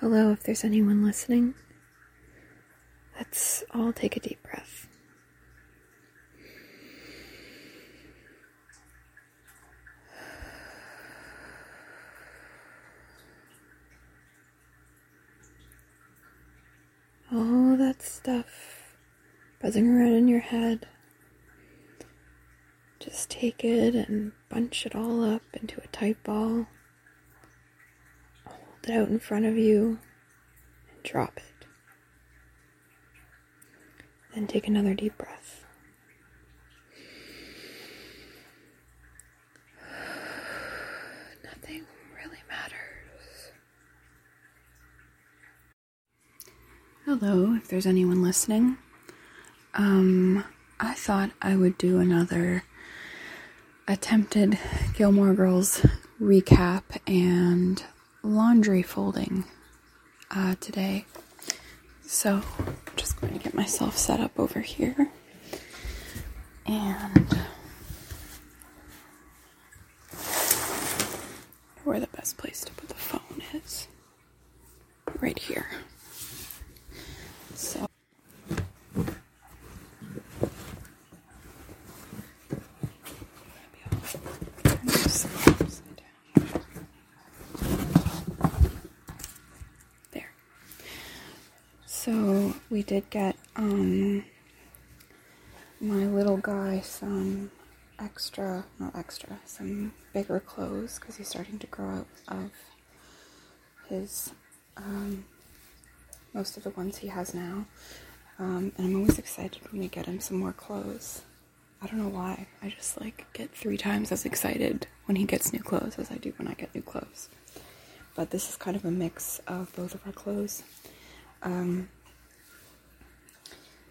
Hello, if there's anyone listening. Let's all take a deep breath. All that stuff buzzing around in your head. Just take it and bunch it all up into a tight ball. Hold it out in front of you and drop it. Then take another deep breath. Nothing really matters. Hello, if there's anyone listening. Um, I thought I would do another attempted Gilmore Girls recap and laundry folding uh, today. So, I'm just going to get myself set up over here. And where the best place to put the phone is. Right here. So There. So we did get um my little guy some extra, not extra, some bigger clothes because he's starting to grow out of his um, most of the ones he has now. Um, and I'm always excited when we get him some more clothes. I don't know why. I just like get three times as excited when he gets new clothes as I do when I get new clothes. But this is kind of a mix of both of our clothes. Um,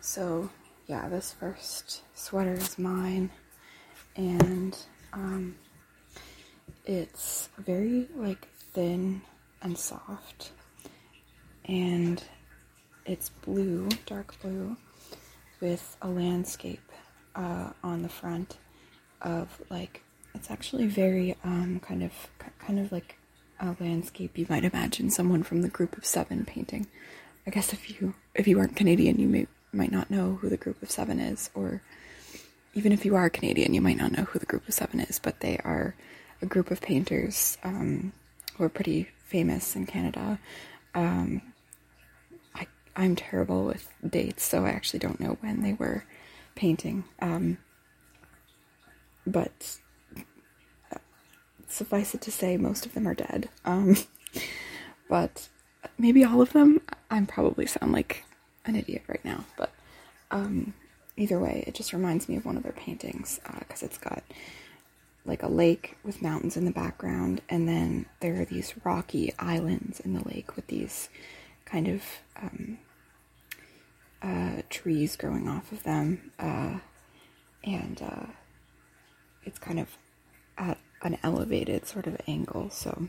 so yeah, this first sweater is mine, and um, it's very like thin and soft, and it's blue, dark blue, with a landscape uh, on the front of like it's actually very um, kind of kind of like a landscape you might imagine someone from the group of seven painting. I guess if you if you aren't Canadian, you may might not know who the group of seven is, or even if you are Canadian, you might not know who the group of seven is. But they are a group of painters um, who are pretty famous in Canada. Um, I I'm terrible with dates, so I actually don't know when they were painting. Um, but uh, suffice it to say, most of them are dead. Um, but maybe all of them. I'm probably sound like an idiot right now, but um, either way, it just reminds me of one of their paintings because uh, it's got like a lake with mountains in the background, and then there are these rocky islands in the lake with these kind of um, uh, trees growing off of them, uh, and uh, it's kind of at an elevated sort of angle. So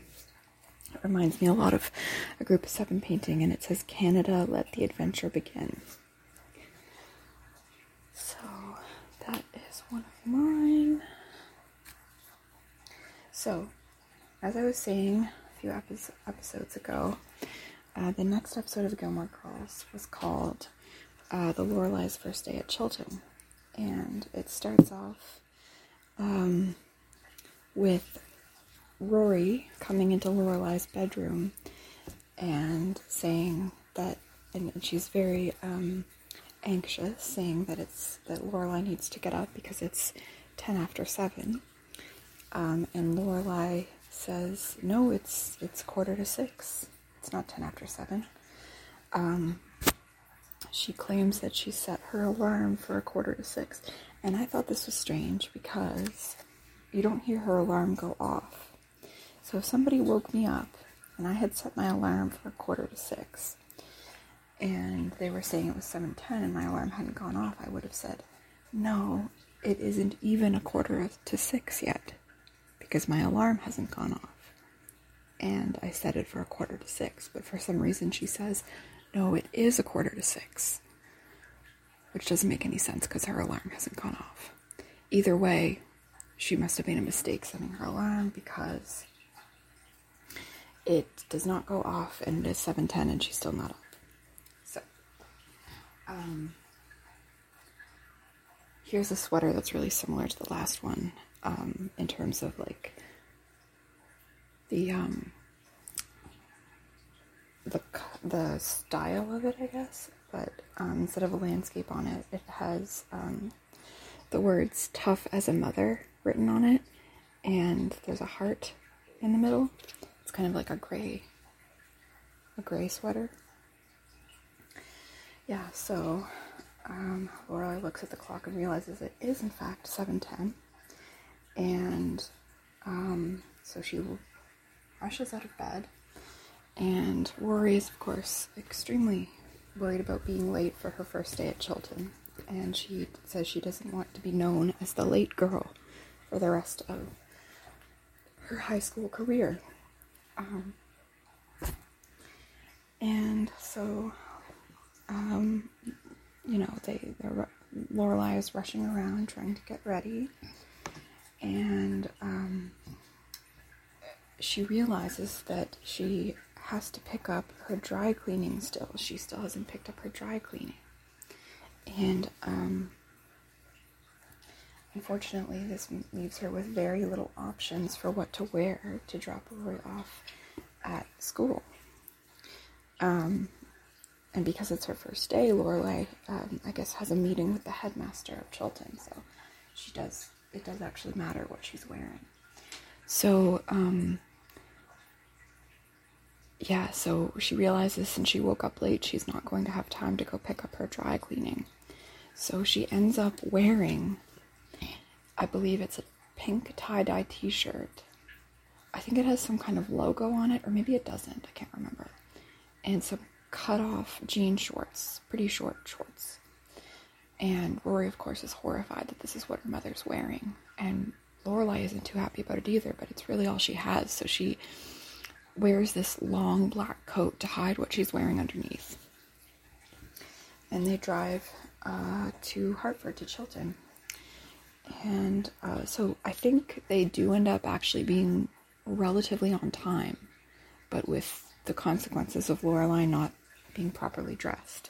it reminds me a lot of a group of seven painting, and it says, Canada, let the adventure begin. So that is one of mine. So, as I was saying a few epi- episodes ago, uh, the next episode of Gilmore Girls was called uh, The Lorelai's First Day at Chilton. And it starts off um, with Rory coming into Lorelai's bedroom and saying that, and she's very um, anxious, saying that it's that Lorelai needs to get up because it's ten after seven. Um, and Lorelai says, "No, it's it's quarter to six. It's not ten after seven. Um, she claims that she set her alarm for a quarter to six, and I thought this was strange because you don't hear her alarm go off. So if somebody woke me up and I had set my alarm for a quarter to six, and they were saying it was 7:10 and my alarm hadn't gone off, I would have said, "No, it isn't even a quarter to 6 yet because my alarm hasn't gone off." And I set it for a quarter to 6, but for some reason she says, "No, it is a quarter to 6." Which doesn't make any sense because her alarm hasn't gone off. Either way, she must have made a mistake setting her alarm because it does not go off and it is 7:10 and she's still not up. So, um, here's a sweater that's really similar to the last one um, in terms of like the um, the the style of it, I guess. But um, instead of a landscape on it, it has um, the words "tough as a mother" written on it, and there's a heart in the middle. It's kind of like a gray, a gray sweater. Yeah. So um, looks at the clock and realizes it is in fact seven ten, and um, so she rushes out of bed. And Rory is, of course, extremely worried about being late for her first day at Chilton. And she says she doesn't want to be known as the late girl for the rest of her high school career. Um, and so, um, you know, they Lorelai is rushing around trying to get ready, and um, she realizes that she has to pick up her dry cleaning still. She still hasn't picked up her dry cleaning. And um, unfortunately, this leaves her with very little options for what to wear to drop Rory off at school. Um, and because it's her first day, Lorelai, um, I guess, has a meeting with the headmaster of Chilton. So she does, it does actually matter what she's wearing. So, um, yeah, so she realizes since she woke up late, she's not going to have time to go pick up her dry cleaning. So she ends up wearing, I believe it's a pink tie dye t shirt. I think it has some kind of logo on it, or maybe it doesn't, I can't remember. And some cut off jean shorts, pretty short shorts. And Rory, of course, is horrified that this is what her mother's wearing. And Lorelai isn't too happy about it either, but it's really all she has. So she wears this long black coat to hide what she's wearing underneath. And they drive uh, to Hartford, to Chilton. And uh, so I think they do end up actually being relatively on time, but with the consequences of Lorelai not being properly dressed.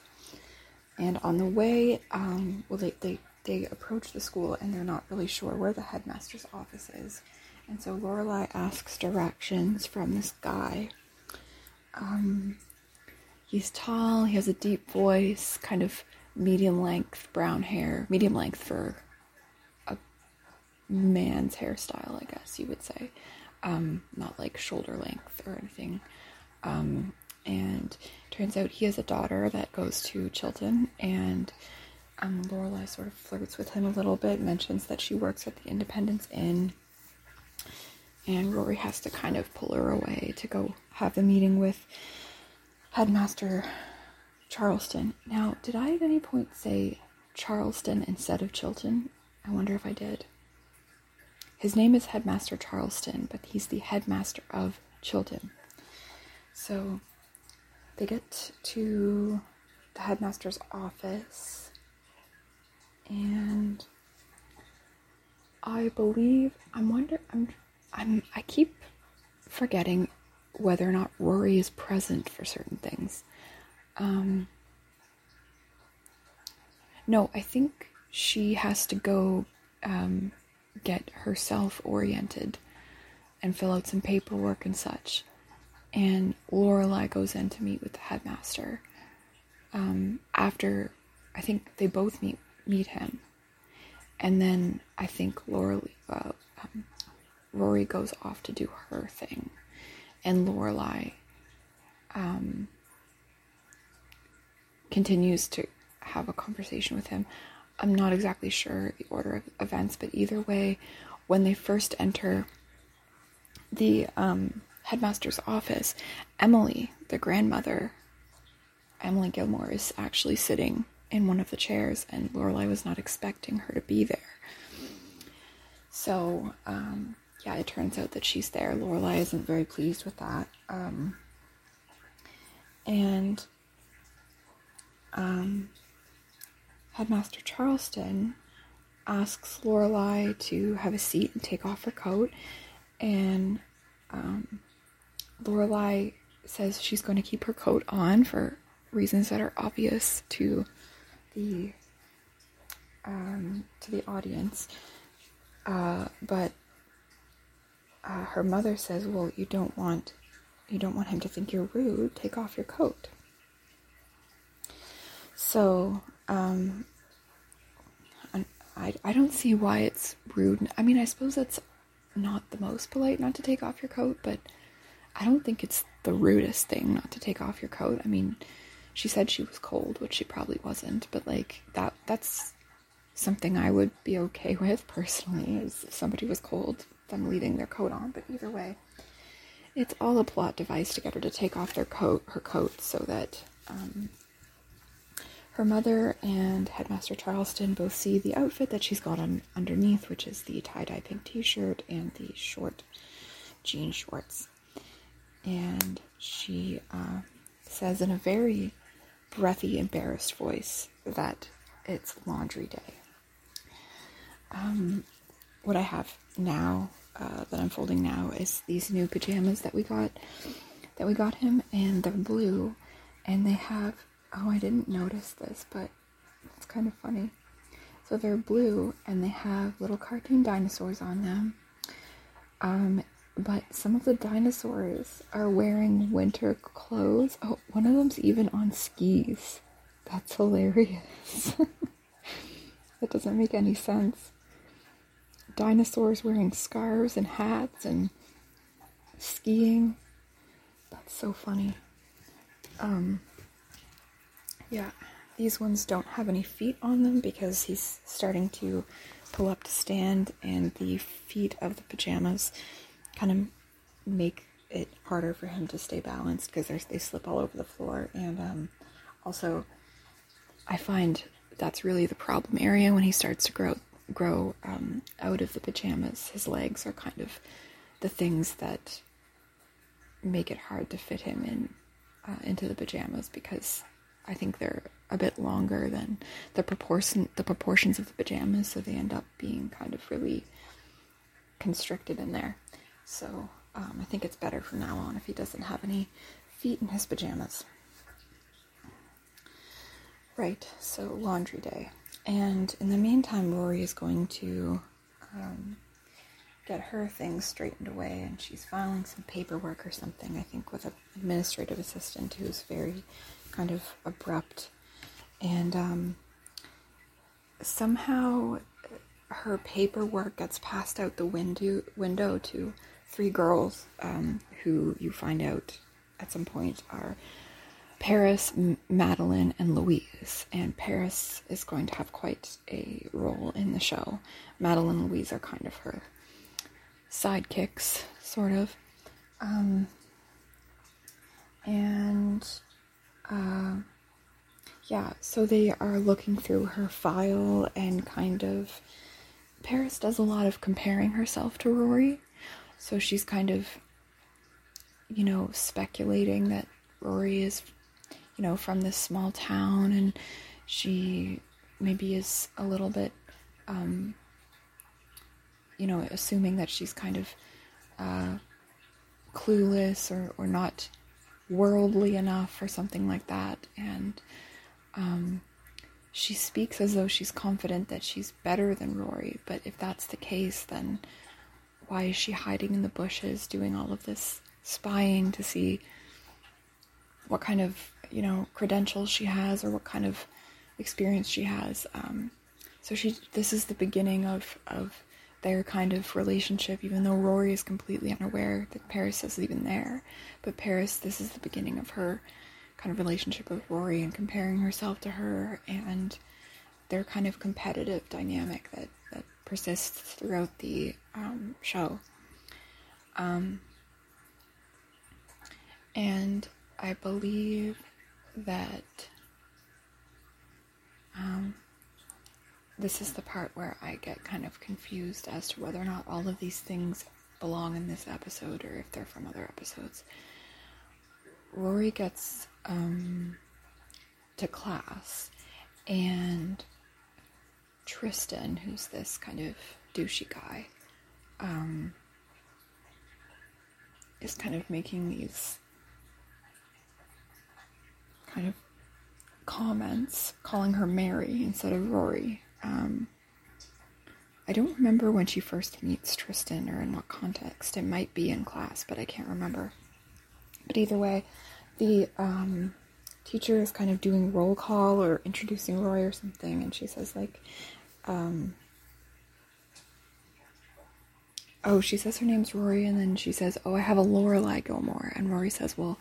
And on the way, um, well, they, they, they approach the school and they're not really sure where the headmaster's office is. And so Lorelai asks directions from this guy. Um, he's tall, he has a deep voice, kind of medium length brown hair, medium length for man's hairstyle, I guess you would say. Um, not like shoulder length or anything. Um, and turns out he has a daughter that goes to Chilton, and um, Lorelai sort of flirts with him a little bit, mentions that she works at the Independence Inn and Rory has to kind of pull her away to go have the meeting with Headmaster Charleston. Now, did I at any point say Charleston instead of Chilton? I wonder if I did. His name is Headmaster Charleston, but he's the headmaster of Chilton. So they get to the headmaster's office, and I believe I'm wonder I'm I'm I keep forgetting whether or not Rory is present for certain things. Um, no, I think she has to go um, get herself oriented and fill out some paperwork and such. And Lorelai goes in to meet with the headmaster. Um, after, I think they both meet meet him, and then I think Lorelai, uh, um, Rory goes off to do her thing, and Lorelai um, continues to have a conversation with him. I'm not exactly sure the order of events, but either way, when they first enter the um, headmaster's office, Emily, the grandmother, Emily Gilmore, is actually sitting in one of the chairs, and Lorelai was not expecting her to be there. So, um, yeah, it turns out that she's there. Lorelai isn't very pleased with that. Um, and um, Headmaster Charleston asks Lorelai to have a seat and take off her coat, and um, Lorelai says she's going to keep her coat on for reasons that are obvious to the um, to the audience. Uh, but uh, her mother says, "Well, you don't want you don't want him to think you're rude. Take off your coat." So um, I I don't see why it's rude. I mean, I suppose it's not the most polite not to take off your coat, but I don't think it's the rudest thing not to take off your coat. I mean, she said she was cold, which she probably wasn't, but like that that's something I would be okay with personally is if somebody was cold, them leaving their coat on, but either way, it's all a plot device to get her to take off their coat, her coat, so that um, her mother and Headmaster Charleston both see the outfit that she's got on underneath, which is the tie-dye pink t-shirt and the short jean shorts. And she uh, says in a very breathy, embarrassed voice that it's laundry day. Um, what I have now uh, that I'm folding now is these new pajamas that we got that we got him, and they're blue, and they have oh I didn't notice this, but it's kind of funny. So they're blue, and they have little cartoon dinosaurs on them. Um, but some of the dinosaurs are wearing winter clothes. Oh, one of them's even on skis. That's hilarious. that doesn't make any sense dinosaurs wearing scarves and hats and skiing. That's so funny. Um, yeah, these ones don't have any feet on them because he's starting to pull up to stand, and the feet of the pajamas kind of make it harder for him to stay balanced because they slip all over the floor. And um, also, I find that's really the problem area when he starts to grow grow um, out of the pajamas. His legs are kind of the things that make it hard to fit him in uh, into the pajamas because I think they're a bit longer than the proportion the proportions of the pajamas, so they end up being kind of really constricted in there. So um, I think it's better from now on if he doesn't have any feet in his pajamas. Right, so laundry day. And in the meantime, Rory is going to um, get her things straightened away, and she's filing some paperwork or something, I think, with an administrative assistant who's very kind of abrupt. And um, somehow her paperwork gets passed out the window, window to three girls um, who you find out at some point are Paris, M- Madeline, and Louise. And Paris is going to have quite a role in the show. Madeline and Louise are kind of her sidekicks, sort of. Um, and uh, yeah, so they are looking through her file and kind of. Paris does a lot of comparing herself to Rory. So she's kind of, you know, speculating that Rory is you know, from this small town and she maybe is a little bit, um, you know, assuming that she's kind of uh, clueless or, or not worldly enough or something like that. And um, she speaks as though she's confident that she's better than Rory. But if that's the case, then why is she hiding in the bushes doing all of this spying to see what kind of you know credentials she has or what kind of experience she has. Um, so she this is the beginning of of their kind of relationship, even though Rory is completely unaware that Paris is even there. But Paris, this is the beginning of her kind of relationship with Rory and comparing herself to her and their kind of competitive dynamic that, that persists throughout the um, show. Um, and I believe that um, this is the part where I get kind of confused as to whether or not all of these things belong in this episode or if they're from other episodes. Rory gets um, to class, and Tristan, who's this kind of douchey guy, um, is kind of making these kind of comments, calling her Mary instead of Rory. Um, I don't remember when she first meets Tristan or in what context. It might be in class, but I can't remember. But either way, the um, teacher is kind of doing roll call or introducing Rory or something, and she says, like, um, oh, she says her name's Rory, and then she says, oh, I have a Lorelai Gilmore. And Rory says, well,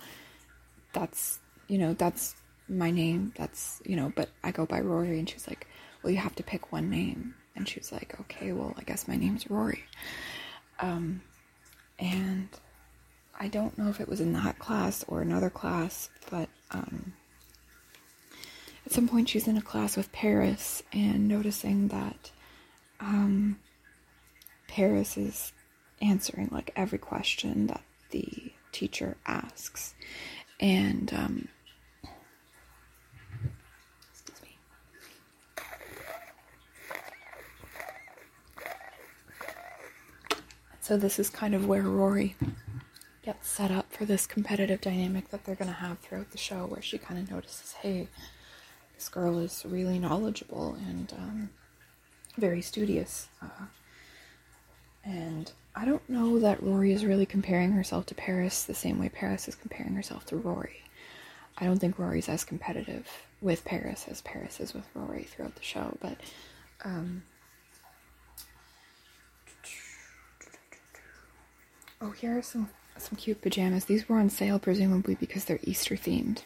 that's, you know, that's my name. That's, you know, but I go by Rory. And she's like, well, you have to pick one name. And she was like, okay, well, I guess my name's Rory. Um, and I don't know if it was in that class or another class, but um, at some point she's in a class with Paris and noticing that um, Paris is answering like every question that the teacher asks. And um, excuse me. So this is kind of where Rory gets set up for this competitive dynamic that they're going to have throughout the show, where she kind of notices, hey, this girl is really knowledgeable and um, very studious. Uh, and I don't know that Rory is really comparing herself to Paris the same way Paris is comparing herself to Rory. I don't think Rory's as competitive with Paris as Paris is with Rory throughout the show, but um, oh, here are some some cute pajamas. These were on sale presumably because they're Easter themed,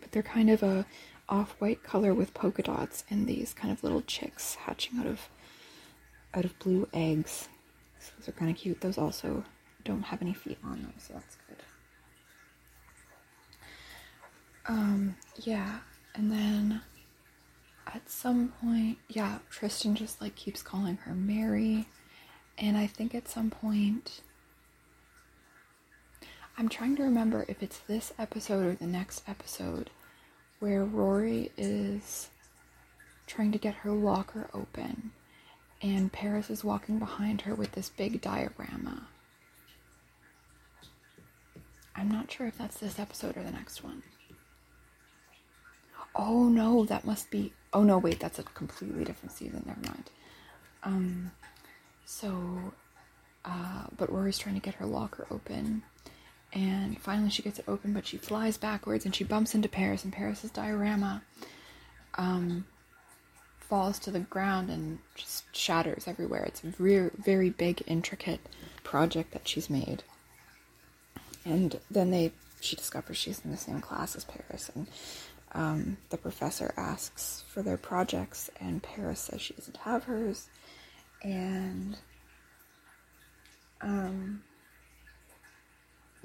but they're kind of a off-white color with polka dots and these kind of little chicks hatching out of out of blue eggs. So those are kind of cute. Those also don't have any feet on them, so that's good. Um, yeah, and then at some point, yeah, Tristan just like keeps calling her Mary, and I think at some point, I'm trying to remember if it's this episode or the next episode where Rory is trying to get her locker open and Paris is walking behind her with this big diorama. I'm not sure if that's this episode or the next one. Oh no, that must be. Oh no, wait, that's a completely different season. Never mind. Um, so, uh, but Rory's trying to get her locker open, and finally she gets it open, but she flies backwards and she bumps into Paris, and Paris's diorama, um, falls to the ground and just shatters everywhere. It's a very, very big, intricate project that she's made. And then they, she discovers she's in the same class as Paris, and um, the professor asks for their projects, and Paris says she doesn't have hers, and um,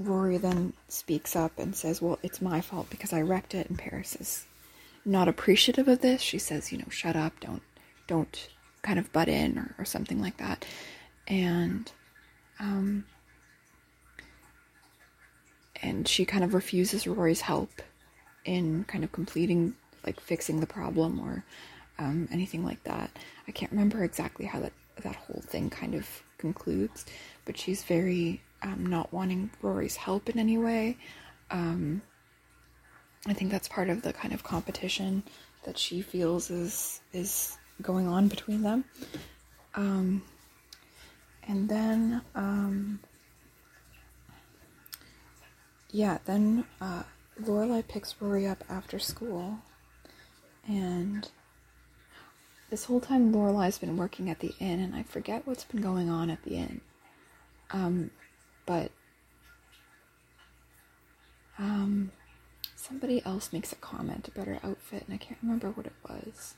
Rory then speaks up and says, "Well, it's my fault because I wrecked it," and Paris is not appreciative of this. She says, you know, shut up, don't don't kind of butt in or, or something like that. And um and she kind of refuses Rory's help in kind of completing like fixing the problem or um, anything like that. I can't remember exactly how that that whole thing kind of concludes, but she's very um, not wanting Rory's help in any way. Um, I think that's part of the kind of competition that she feels is is going on between them. Um, and then, um, yeah, then uh, Lorelai picks Rory up after school, and this whole time Lorelai's been working at the inn, and I forget what's been going on at the inn. Um, but um, somebody else makes a comment about her outfit, and I can't remember what it was.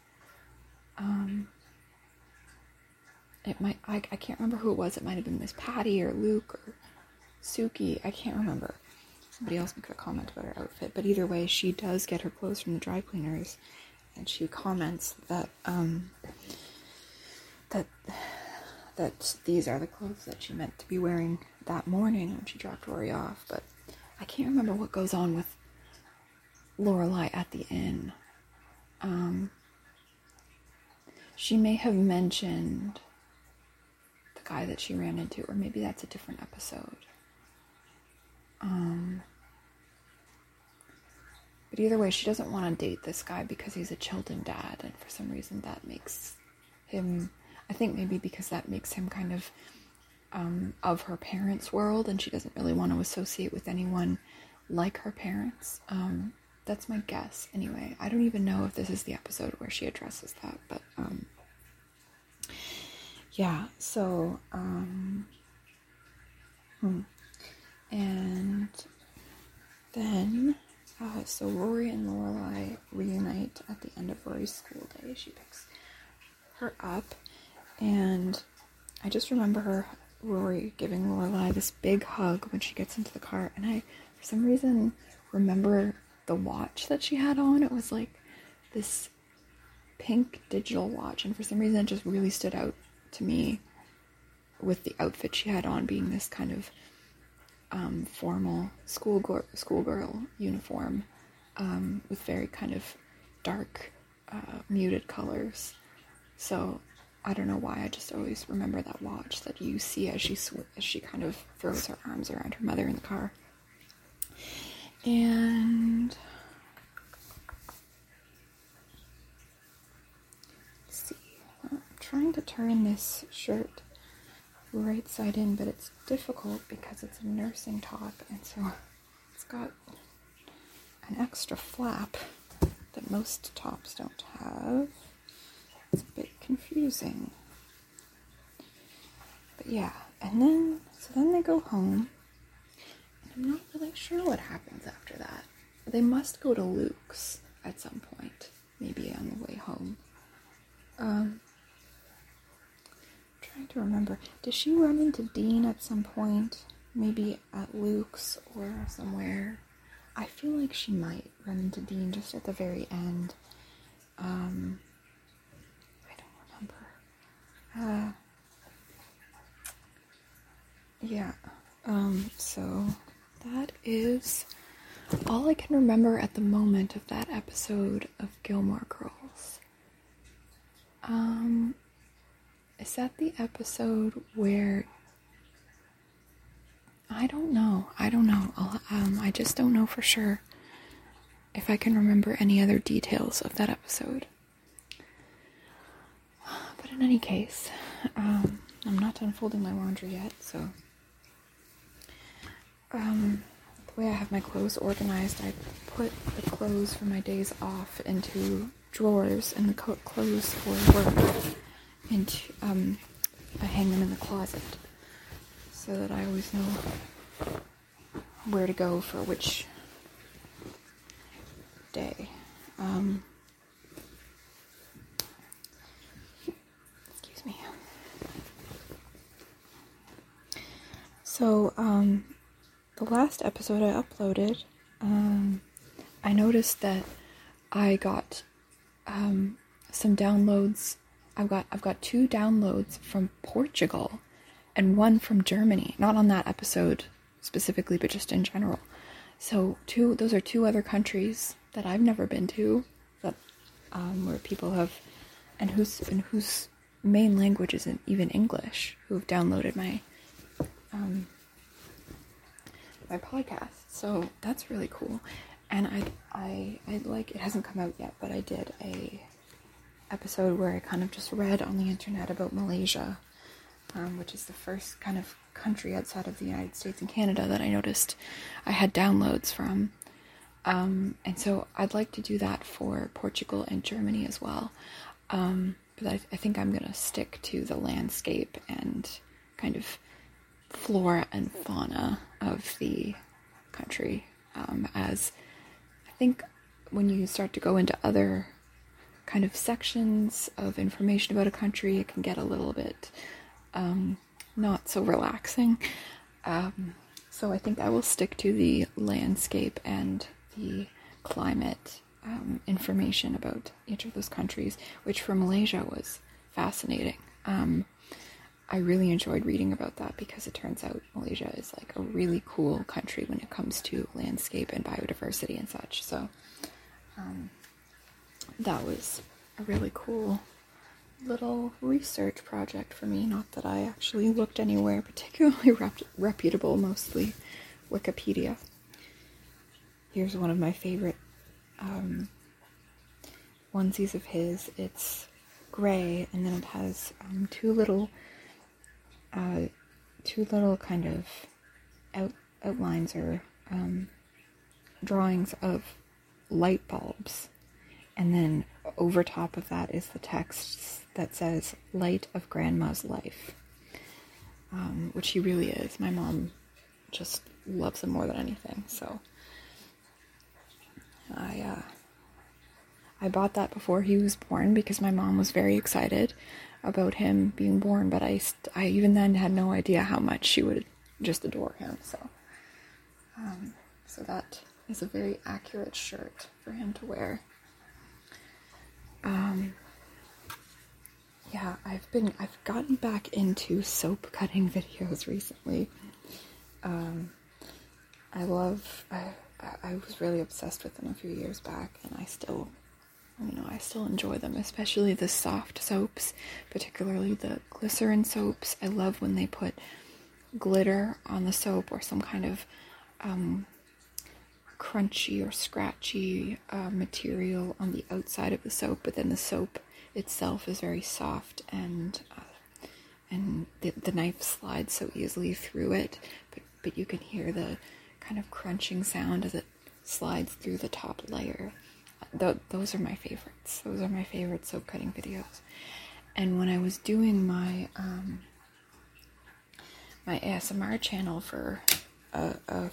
Um, it might I, I can't remember who it was. It might have been Miss Patty or Luke or Sookie. I can't remember. Somebody else makes a comment about her outfit, but either way, she does get her clothes from the dry cleaners, and she comments that um, that that these are the clothes that she meant to be wearing that morning when she dropped Rory off. But I can't remember what goes on with Lorelai at the inn. Um, she may have mentioned the guy that she ran into, or maybe that's a different episode. Um, but either way, she doesn't want to date this guy because he's a Chilton dad, and for some reason that makes him. I think maybe because that makes him kind of um, of her parents' world, and she doesn't really want to associate with anyone like her parents. Um, that's my guess, anyway. I don't even know if this is the episode where she addresses that, but um, yeah. So, um, hmm. and then uh, so Rory and Lorelai reunite at the end of Rory's school day. She picks her up, and I just remember her Rory giving Lorelai this big hug when she gets into the car, and I, for some reason, remember the watch that she had on. It was like this pink digital watch, and for some reason, it just really stood out to me with the outfit she had on being this kind of um, formal schoolgirl schoolgirl uniform um, with very kind of dark, uh, muted colors. So I don't know why I just always remember that watch that you see as she sw- as she kind of throws her arms around her mother in the car. And let's see, I'm trying to turn this shirt right side in, but it's difficult because it's a nursing top, and so it's got an extra flap that most tops don't have. It's a bit confusing. But yeah, and then, so then they go home, and I'm not really sure what happens after that. They must go to Luke's at some point, maybe on the way home. Um, trying to remember. Does she run into Dean at some point? Maybe at Luke's or somewhere? I feel like she might run into Dean just at the very end. Um. Uh, yeah. Um, so that is all I can remember at the moment of that episode of Gilmore Girls. Um, is that the episode where I don't know. I don't know. Um, I just don't know for sure if I can remember any other details of that episode. In any case, um, I'm not unfolding my laundry yet, so. Um, the way I have my clothes organized, I put the clothes for my days off into drawers and the co- clothes for work into, um, I hang them in the closet so that I always know where to go for which day. Um, excuse me. So, um, the last episode I uploaded, um, I noticed that I got um, some downloads. I've got I've got two downloads from Portugal and one from Germany. Not on that episode specifically, but just in general. So two those are two other countries that I've never been to that um, where people have and whose and whose main language isn't even English who have downloaded my um, my podcast. So that's really cool. And I I I like it hasn't come out yet, but I did a episode where I kind of just read on the internet about Malaysia, um, which is the first kind of country outside of the United States and Canada that I noticed I had downloads from. Um, and so I'd like to do that for Portugal and Germany as well. Um, but I, I think I'm going to stick to the landscape and kind of flora and fauna of the country um, as I think when you start to go into other kind of sections of information about a country, it can get a little bit um, not so relaxing. Um, so I think I will stick to the landscape and the climate um, information about each of those countries, which for Malaysia was fascinating. Um, I really enjoyed reading about that because it turns out Malaysia is like a really cool country when it comes to landscape and biodiversity and such. So um, that was a really cool little research project for me. Not that I actually looked anywhere particularly rep- reputable, mostly Wikipedia. Here's one of my favorite um, onesies of his. It's gray, and then it has um, two little, uh, two little kind of out, outlines or um, drawings of light bulbs, and then over top of that is the text that says "Light of Grandma's Life," um, which he really is. My mom just loves him more than anything, so I. Uh, I bought that before he was born because my mom was very excited about him being born, but I, I even then had no idea how much she would just adore him. So, um, so that is a very accurate shirt for him to wear. Um, yeah, I've been I've gotten back into soap cutting videos recently. Um, I love I I was really obsessed with them a few years back, and I still you know, I still enjoy them, especially the soft soaps, particularly the glycerin soaps. I love when they put glitter on the soap or some kind of um, crunchy or scratchy uh, material on the outside of the soap, but then the soap itself is very soft and uh, and the, the knife slides so easily through it, but but you can hear the kind of crunching sound as it slides through the top layer th- those are my favorites. Those are my favorite soap cutting videos. And when I was doing my um, my ASMR channel for a, a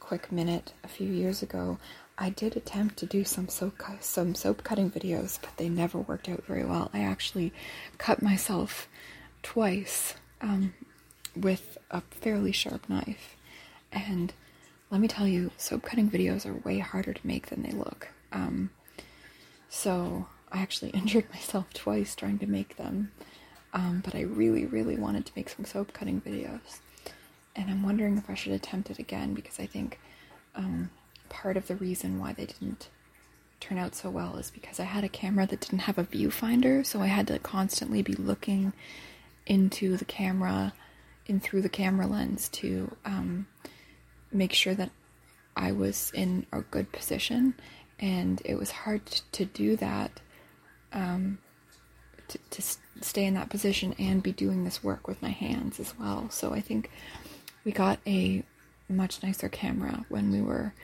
quick minute a few years ago, I did attempt to do some soap cu- some soap cutting videos, but they never worked out very well. I actually cut myself twice um, with a fairly sharp knife, and let me tell you, soap cutting videos are way harder to make than they look. Um, so I actually injured myself twice trying to make them. Um, but I really, really wanted to make some soap cutting videos. And I'm wondering if I should attempt it again because I think um, part of the reason why they didn't turn out so well is because I had a camera that didn't have a viewfinder, so I had to constantly be looking into the camera, in through the camera lens to um, make sure that I was in a good position and it was hard to do that um, to, to stay in that position and be doing this work with my hands as well. So i think we got a much nicer camera when we were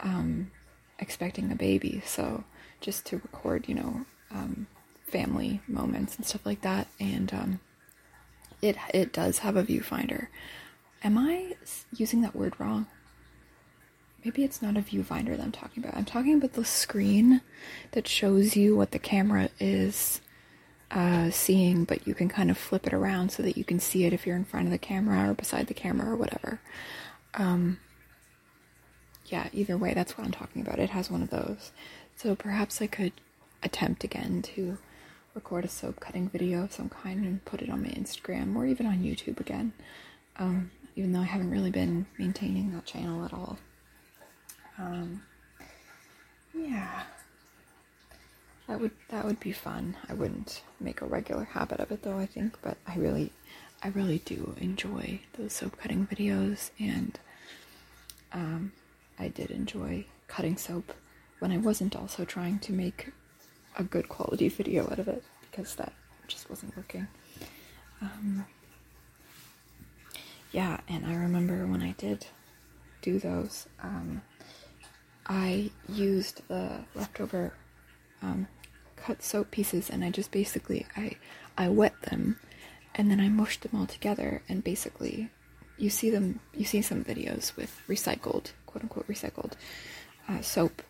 um, expecting a baby. So just to record you know um, family moments and stuff like that. And um, it it does have a viewfinder. Am i using that word wrong maybe it's not a viewfinder that I'm talking about. I'm talking about the screen that shows you what the camera is uh, seeing, but you can kind of flip it around so that you can see it if you're in front of the camera or beside the camera or whatever. Um, yeah, either way, that's what I'm talking about. It has one of those. So perhaps I could attempt again to record a soap cutting video of some kind and put it on my Instagram or even on YouTube again. Um, even though I haven't really been maintaining that channel at all. Um, yeah, that would that would be fun. I wouldn't make a regular habit of it though. I think, but I really, I really do enjoy those soap cutting videos, and um, I did enjoy cutting soap when I wasn't also trying to make a good quality video out of it because that just wasn't working. Um, yeah, and I remember when I did do those. Um, I used the leftover um, cut soap pieces and I just basically I I wet them and then I mushed them all together and basically you see them you see some videos with recycled quote unquote recycled uh, soap.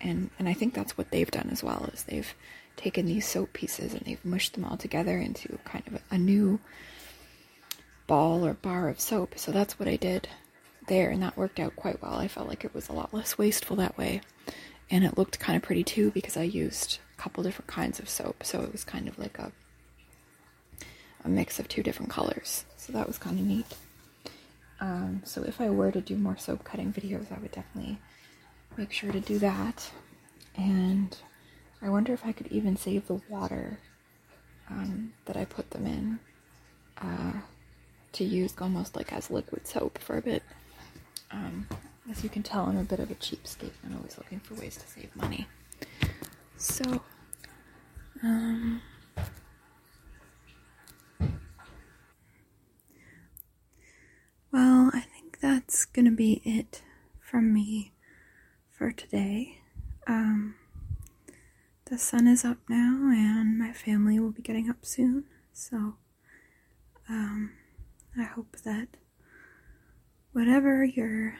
And and I think that's what they've done as well is they've taken these soap pieces and they've mushed them all together into kind of a, a new ball or bar of soap. So that's what I did there, and that worked out quite well. I felt like it was a lot less wasteful that way. And it looked kind of pretty too because I used a couple different kinds of soap, so it was kind of like a a mix of two different colors. So that was kind of neat. Um, so if I were to do more soap cutting videos, I would definitely make sure to do that. And I wonder if I could even save the water um, that I put them in uh, to use almost like as liquid soap for a bit Um, as you can tell, I'm a bit of a cheapskate. I'm always looking for ways to save money. So, um, well, I think that's gonna be it from me for today. Um, the sun is up now, and my family will be getting up soon. So, um, I hope that whatever your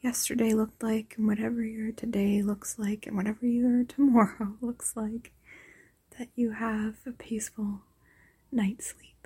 yesterday looked like, and whatever your today looks like, and whatever your tomorrow looks like, that you have a peaceful night's sleep.